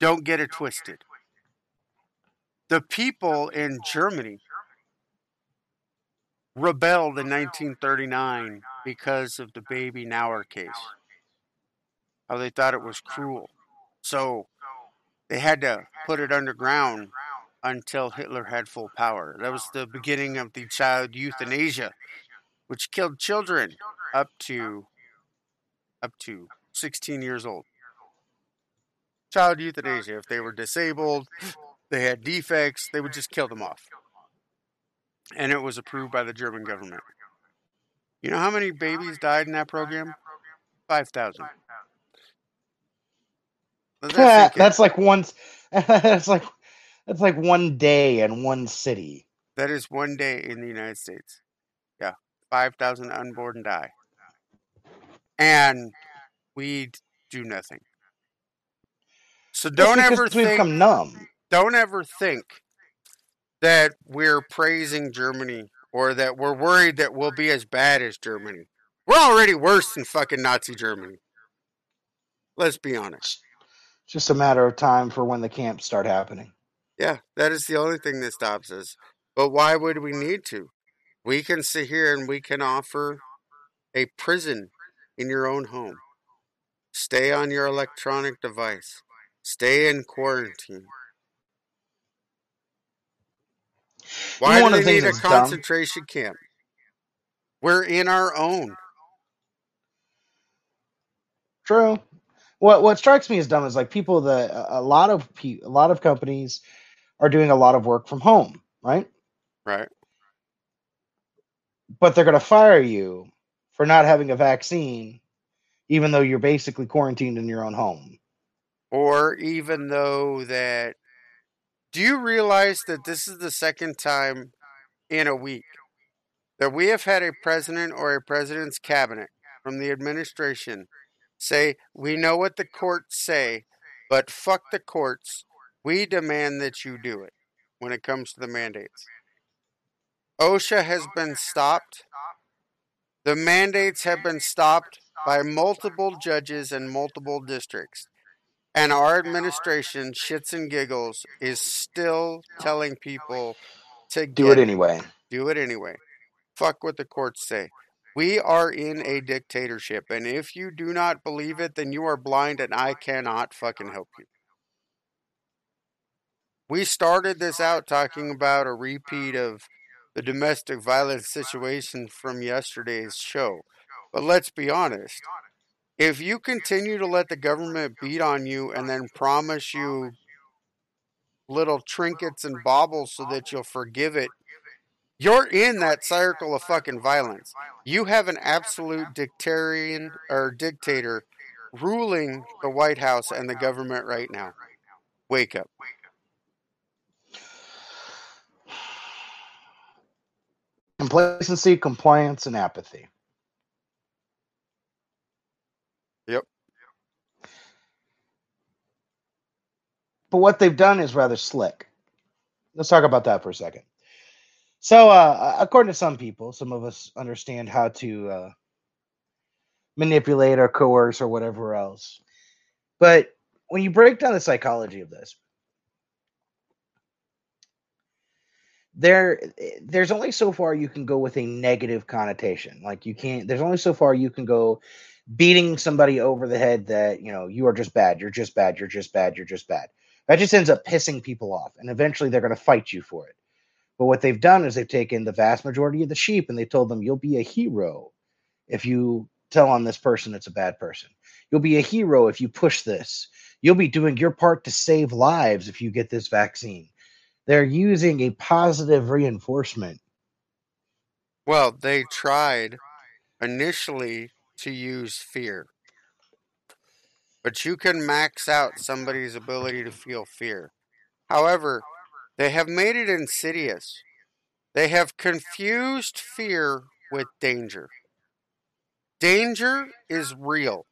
Don't get it twisted. The people in Germany rebelled in 1939 because of the baby Knauer case. How they thought it was cruel. So they had to put it underground until Hitler had full power. That was the beginning of the child euthanasia, which killed children up to up to 16 years old. Child euthanasia. If they were disabled, they had defects, they would just kill them off. And it was approved by the German government. You know how many babies died in that program? 5,000. Let that sink in. that's like once. That's like that's like one day in one city. That is one day in the United States. Yeah, five thousand unborn die, and we do nothing. So don't ever think. numb. Don't ever think that we're praising Germany or that we're worried that we'll be as bad as Germany. We're already worse than fucking Nazi Germany. Let's be honest. It's just a matter of time for when the camps start happening. Yeah, that is the only thing that stops us. But why would we need to? We can sit here and we can offer a prison in your own home. Stay on your electronic device. Stay in quarantine. Why do they need a that's dumb- concentration camp? We're in our own. True. What what strikes me as dumb is like people that a a lot of pe- a lot of companies are doing a lot of work from home, right? Right. But they're going to fire you for not having a vaccine, even though you're basically quarantined in your own home. Or even though that. Do you realize that this is the second time in a week that we have had a president or a president's cabinet from the administration say, We know what the courts say, but fuck the courts. We demand that you do it when it comes to the mandates. OSHA has been stopped. The mandates have been stopped by multiple judges in multiple districts. And our administration, shits and giggles, is still telling people to Do it anyway. do it anyway. Fuck what the courts say. We are in a dictatorship, and if you do not believe it, then you are blind, and I cannot fucking help you. We started this out talking about a repeat of the domestic violence situation from yesterday's show. But let's be honest. If you continue to let the government beat on you and then promise you little trinkets and baubles so that you'll forgive it, you're in that circle of fucking violence. You have an absolute dictarian or dictator ruling the White House and the government right now. Wake up. Complacency, compliance, and apathy. Yep. But what they've done is rather slick. Let's talk about that for a second. So, uh, according to some people, some of us understand how to uh, manipulate or coerce or whatever else. But when you break down the psychology of this, there there's only so far you can go with a negative connotation. Like you can't there's only so far you can go beating somebody over the head that, you know, you are just bad, you're just bad, you're just bad, you're just bad. That just ends up pissing people off and eventually they're going to fight you for it. But what they've done is they've taken the vast majority of the sheep and they told them you'll be a hero if you tell on this person it's a bad person. You'll be a hero if you push this. You'll be doing your part to save lives if you get this vaccine. They're using a positive reinforcement. Well, they tried initially to use fear. But you can max out somebody's ability to feel fear. However, they have made it insidious. They have confused fear with danger. Danger is real.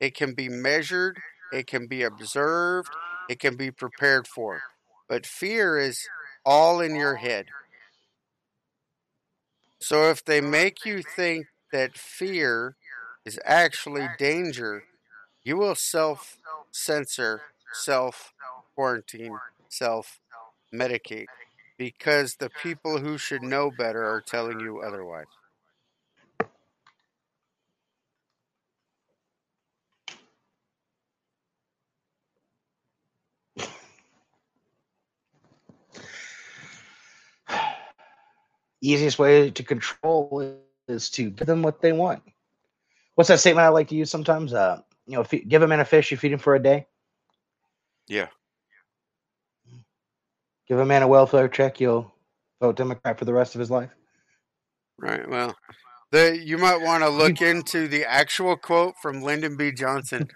It can be measured, it can be observed, it can be prepared for. But fear is all in your head. So if they make you think that fear is actually danger, you will self censor, self quarantine, self medicate because the people who should know better are telling you otherwise. Easiest way to control is to give them what they want. What's that statement I like to use sometimes? Uh, you know, you give a man a fish, you feed him for a day. Yeah. Give a man a welfare check, you'll vote Democrat for the rest of his life. Right. Well, the you might want to look into the actual quote from Lyndon B. Johnson.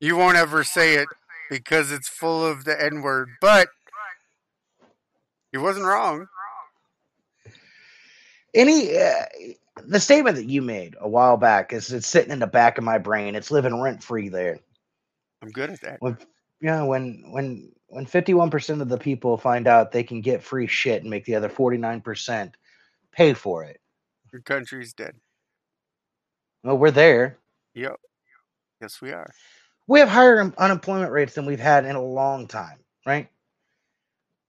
You won't ever say it because it's full of the N word, but he wasn't wrong. Any uh, the statement that you made a while back is it's sitting in the back of my brain. It's living rent free there. I'm good at that. When yeah, when when when fifty one percent of the people find out they can get free shit and make the other forty nine percent pay for it. Your country's dead. Well, we're there. Yep. Yes, we are. We have higher un- unemployment rates than we've had in a long time, right?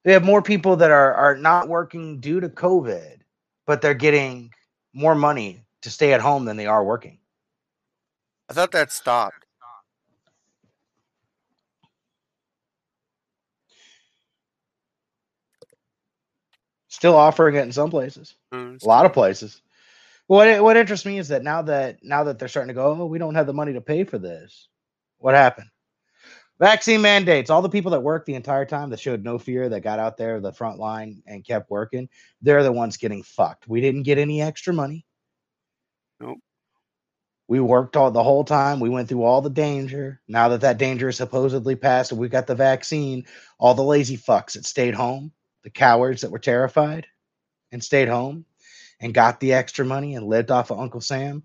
We have more people that are are not working due to COVID, but they're getting more money to stay at home than they are working. I thought that stopped. Still offering it in some places. Mm, a lot of places. What what interests me is that now that now that they're starting to go, oh, we don't have the money to pay for this. What happened? Vaccine mandates. All the people that worked the entire time that showed no fear, that got out there the front line and kept working, they're the ones getting fucked. We didn't get any extra money. Nope. We worked all the whole time. We went through all the danger. Now that that danger is supposedly past and we got the vaccine, all the lazy fucks that stayed home, the cowards that were terrified and stayed home and got the extra money and lived off of Uncle Sam,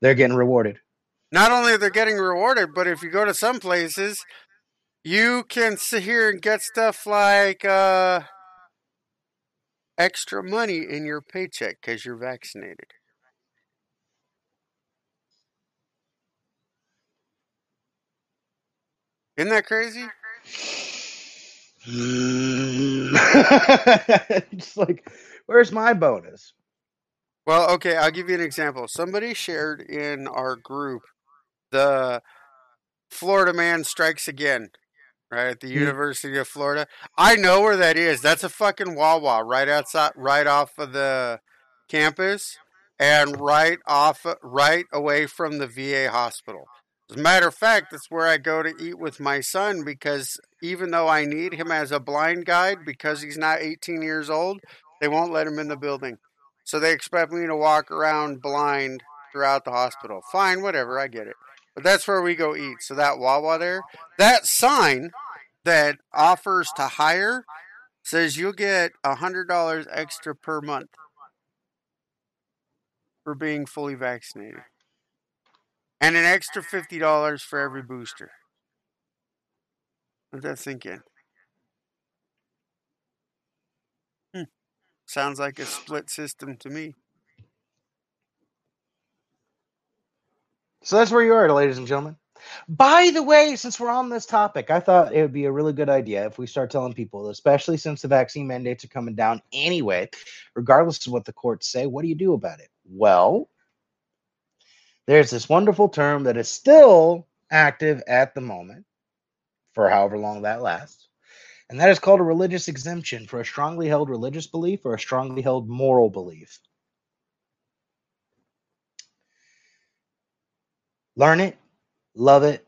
they're getting rewarded. Not only they're getting rewarded, but if you go to some places, you can sit here and get stuff like uh, extra money in your paycheck because you're vaccinated. Isn't that crazy? it's like, where's my bonus? Well, okay, I'll give you an example. Somebody shared in our group the Florida man strikes again, right at the. University of Florida. I know where that is. That's a fucking Wawa right outside, right off of the campus, and right off, right away from the VA hospital. As a matter of fact, that's where I go to eat with my son because even though I need him as a blind guide because he's not 18 years old, they won't let him in the building. So they expect me to walk around blind throughout the hospital. Fine, whatever, I get it. But that's where we go eat. So that Wawa there, that sign that offers to hire says you'll get a hundred dollars extra per month for being fully vaccinated. And an extra fifty dollars for every booster. Let that sink in. Hmm. Sounds like a split system to me. So that's where you are, ladies and gentlemen. By the way, since we're on this topic, I thought it would be a really good idea if we start telling people, especially since the vaccine mandates are coming down anyway, regardless of what the courts say, what do you do about it? Well, there's this wonderful term that is still active at the moment for however long that lasts. And that is called a religious exemption for a strongly held religious belief or a strongly held moral belief. Learn it, love it,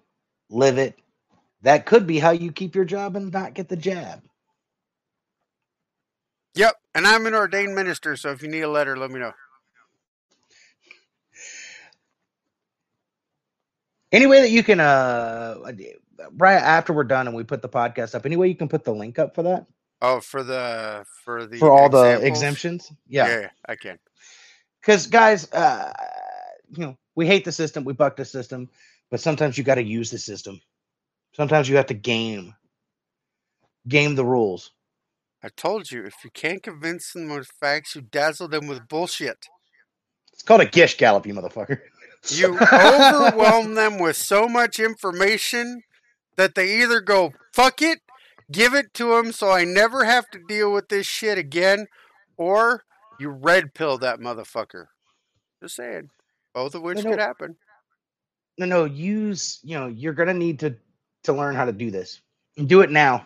live it. That could be how you keep your job and not get the jab. Yep. And I'm an ordained minister, so if you need a letter, let me know. Any way that you can, uh, right after we're done and we put the podcast up, any way you can put the link up for that? Oh, for the for the for all the exemptions? Yeah. Yeah. yeah, I can. Because, guys, uh, you know, we hate the system, we buck the system, but sometimes you got to use the system. Sometimes you have to game, game the rules. I told you, if you can't convince them with facts, you dazzle them with bullshit. It's called a gish gallop, you motherfucker. You overwhelm them with so much information that they either go, fuck it, give it to them so I never have to deal with this shit again, or you red pill that motherfucker. Just saying. Both of which No, no. could happen. no, no, use, you know, you're going to need to to learn how to do this. And do it now.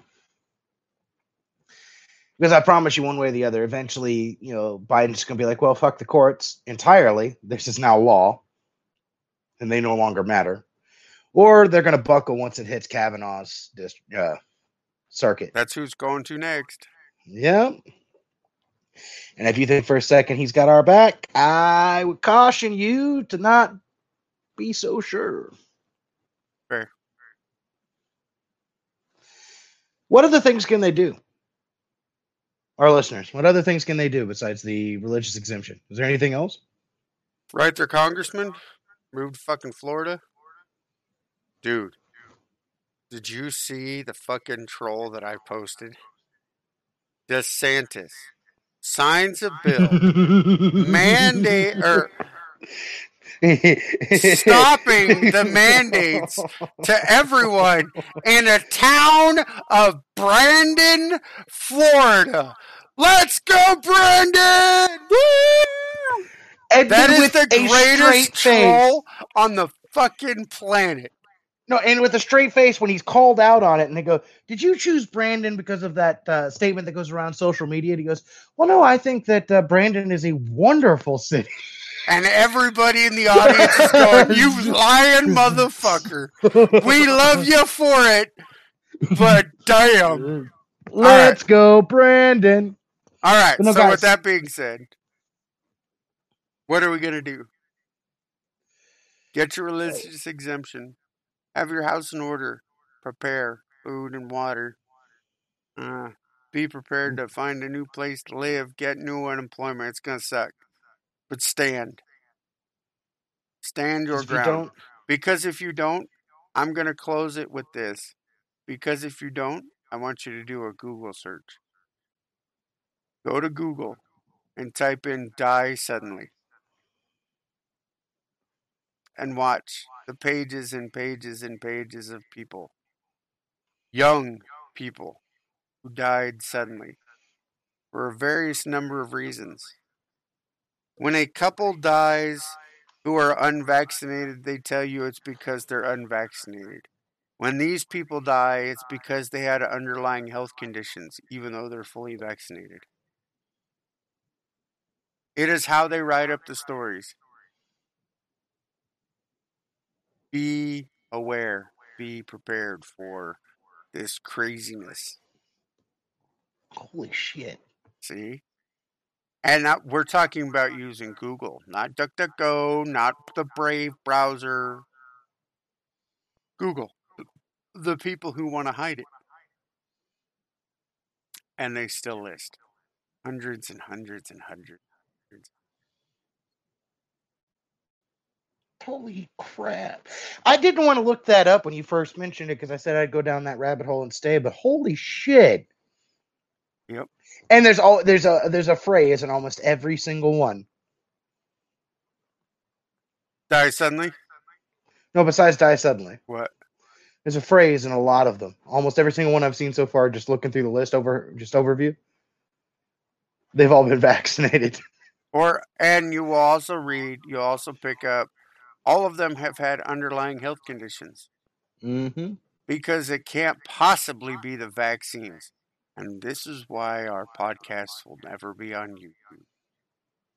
Because I promise you, one way or the other, eventually, you know, Biden's going to be like, well, fuck the courts entirely. This is now law, and they no longer matter. Or they're going to buckle once it hits Kavanaugh's dis- uh, circuit. That's who's going to next. Yep. And if you think for a second he's got our back, I would caution you to not be so sure. Fair. What other things can they do? Our listeners, what other things can they do besides the religious exemption? Is there anything else? Right there, Congressman. Moved to fucking Florida. Dude, did you see the fucking troll that I posted? DeSantis signs a bill mandate or stopping the mandates to everyone in a town of Brandon, Florida. Let's go, Brandon! Woo! That is the greatest troll on the fucking planet. No, and with a straight face when he's called out on it, and they go, "Did you choose Brandon because of that uh, statement that goes around social media?" And he goes, "Well, no, I think that uh, Brandon is a wonderful city." And everybody in the audience is going, You lying motherfucker. We love you for it, but damn. Let's go, Brandon. All right. No, so, guys. with that being said, what are we going to do? Get your religious exemption, have your house in order, prepare food and water, uh, be prepared to find a new place to live, get new unemployment. It's going to suck. But stand. Stand your If you ground. Because if you don't, I'm going to close it with this. Because if you don't, I want you to do a Google search. Go to Google and type in die suddenly. And watch the pages and pages and pages of people, young people, who died suddenly for a various number of reasons. When a couple dies who are unvaccinated, they tell you it's because they're unvaccinated. When these people die, it's because they had underlying health conditions, even though they're fully vaccinated. It is how they write up the stories. Be aware, be prepared for this craziness. holy shit! See? And not, we're talking about using Google, not DuckDuckGo, not the Brave browser. Google. The people who want to hide it. And they still list hundreds and hundreds and hundreds. Holy crap! I didn't want to look that up when you first mentioned it because I said I'd go down that rabbit hole and stay. But holy shit! Yep. And there's all there's a there's a phrase in almost every single one. Die suddenly? No, besides die suddenly. What? There's a phrase in a lot of them. Almost every single one I've seen so far, just looking through the list over just overview. They've all been vaccinated. Or and you will also read. You also pick up. All of them have had underlying health conditions Mm-hmm. because it can't possibly be the vaccines. And this is why our podcast will never be on YouTube.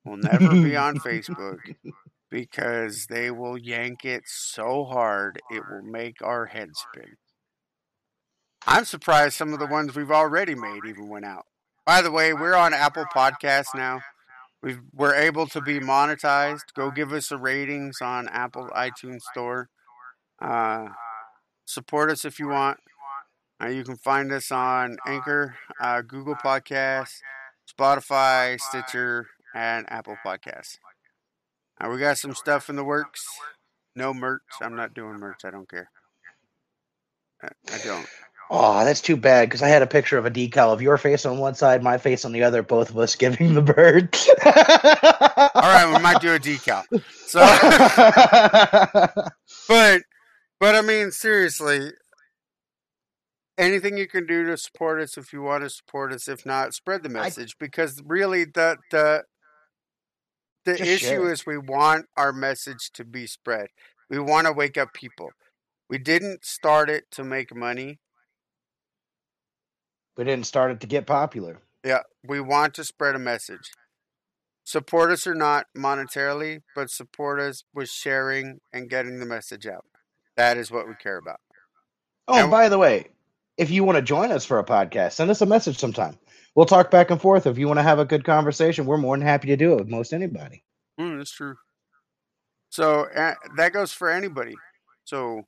Will never be on Facebook because they will yank it so hard it will make our heads spin. I'm surprised some of the ones we've already made even went out. By the way, we're on Apple Podcasts now. We've, we're able to be monetized. Go give us a ratings on Apple iTunes Store. Uh, support us if you want. Uh, you can find us on Anchor, uh, Google Podcasts, Spotify, Stitcher, and Apple Podcasts. Uh, we got some stuff in the works. No merch. I'm not doing merch. I don't care. I don't. Oh, that's too bad because I had a picture of a decal of your face on one side, my face on the other, both of us giving the bird. All right, we might do a decal. So, but, but I mean, seriously, anything you can do to support us if you want to support us. If not, spread the I- message because really the the the issue share is we want our message to be spread. We want to wake up people. We didn't start it to make money. We didn't start it to get popular. Yeah, we want to spread a message. Support us or not monetarily, but support us with sharing and getting the message out. That is what we care about. Oh, And- and by the way, if you want to join us for a podcast, send us a message sometime. We'll talk back and forth. If you want to have a good conversation, we're more than happy to do it with most anybody. Mm, that's true. So uh, that goes for anybody. So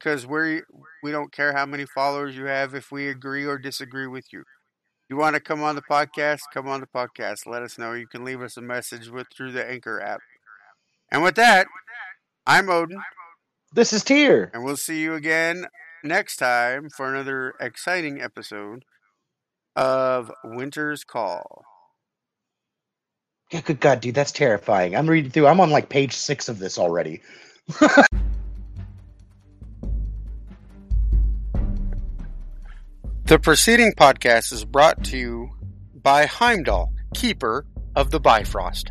because we we don't care how many followers you have if we agree or disagree with you. You want to come on the podcast? Come on the podcast. Let us know. You can leave us a message with through the Anchor app. And with that, I'm Odin, This is Tyr. and we'll see you again next time for another exciting episode of Winter's Call. Yeah, good God, dude, that's terrifying. I'm reading through. I'm on like page six of this already. The preceding podcast is brought to you by Heimdall, keeper of the Bifrost.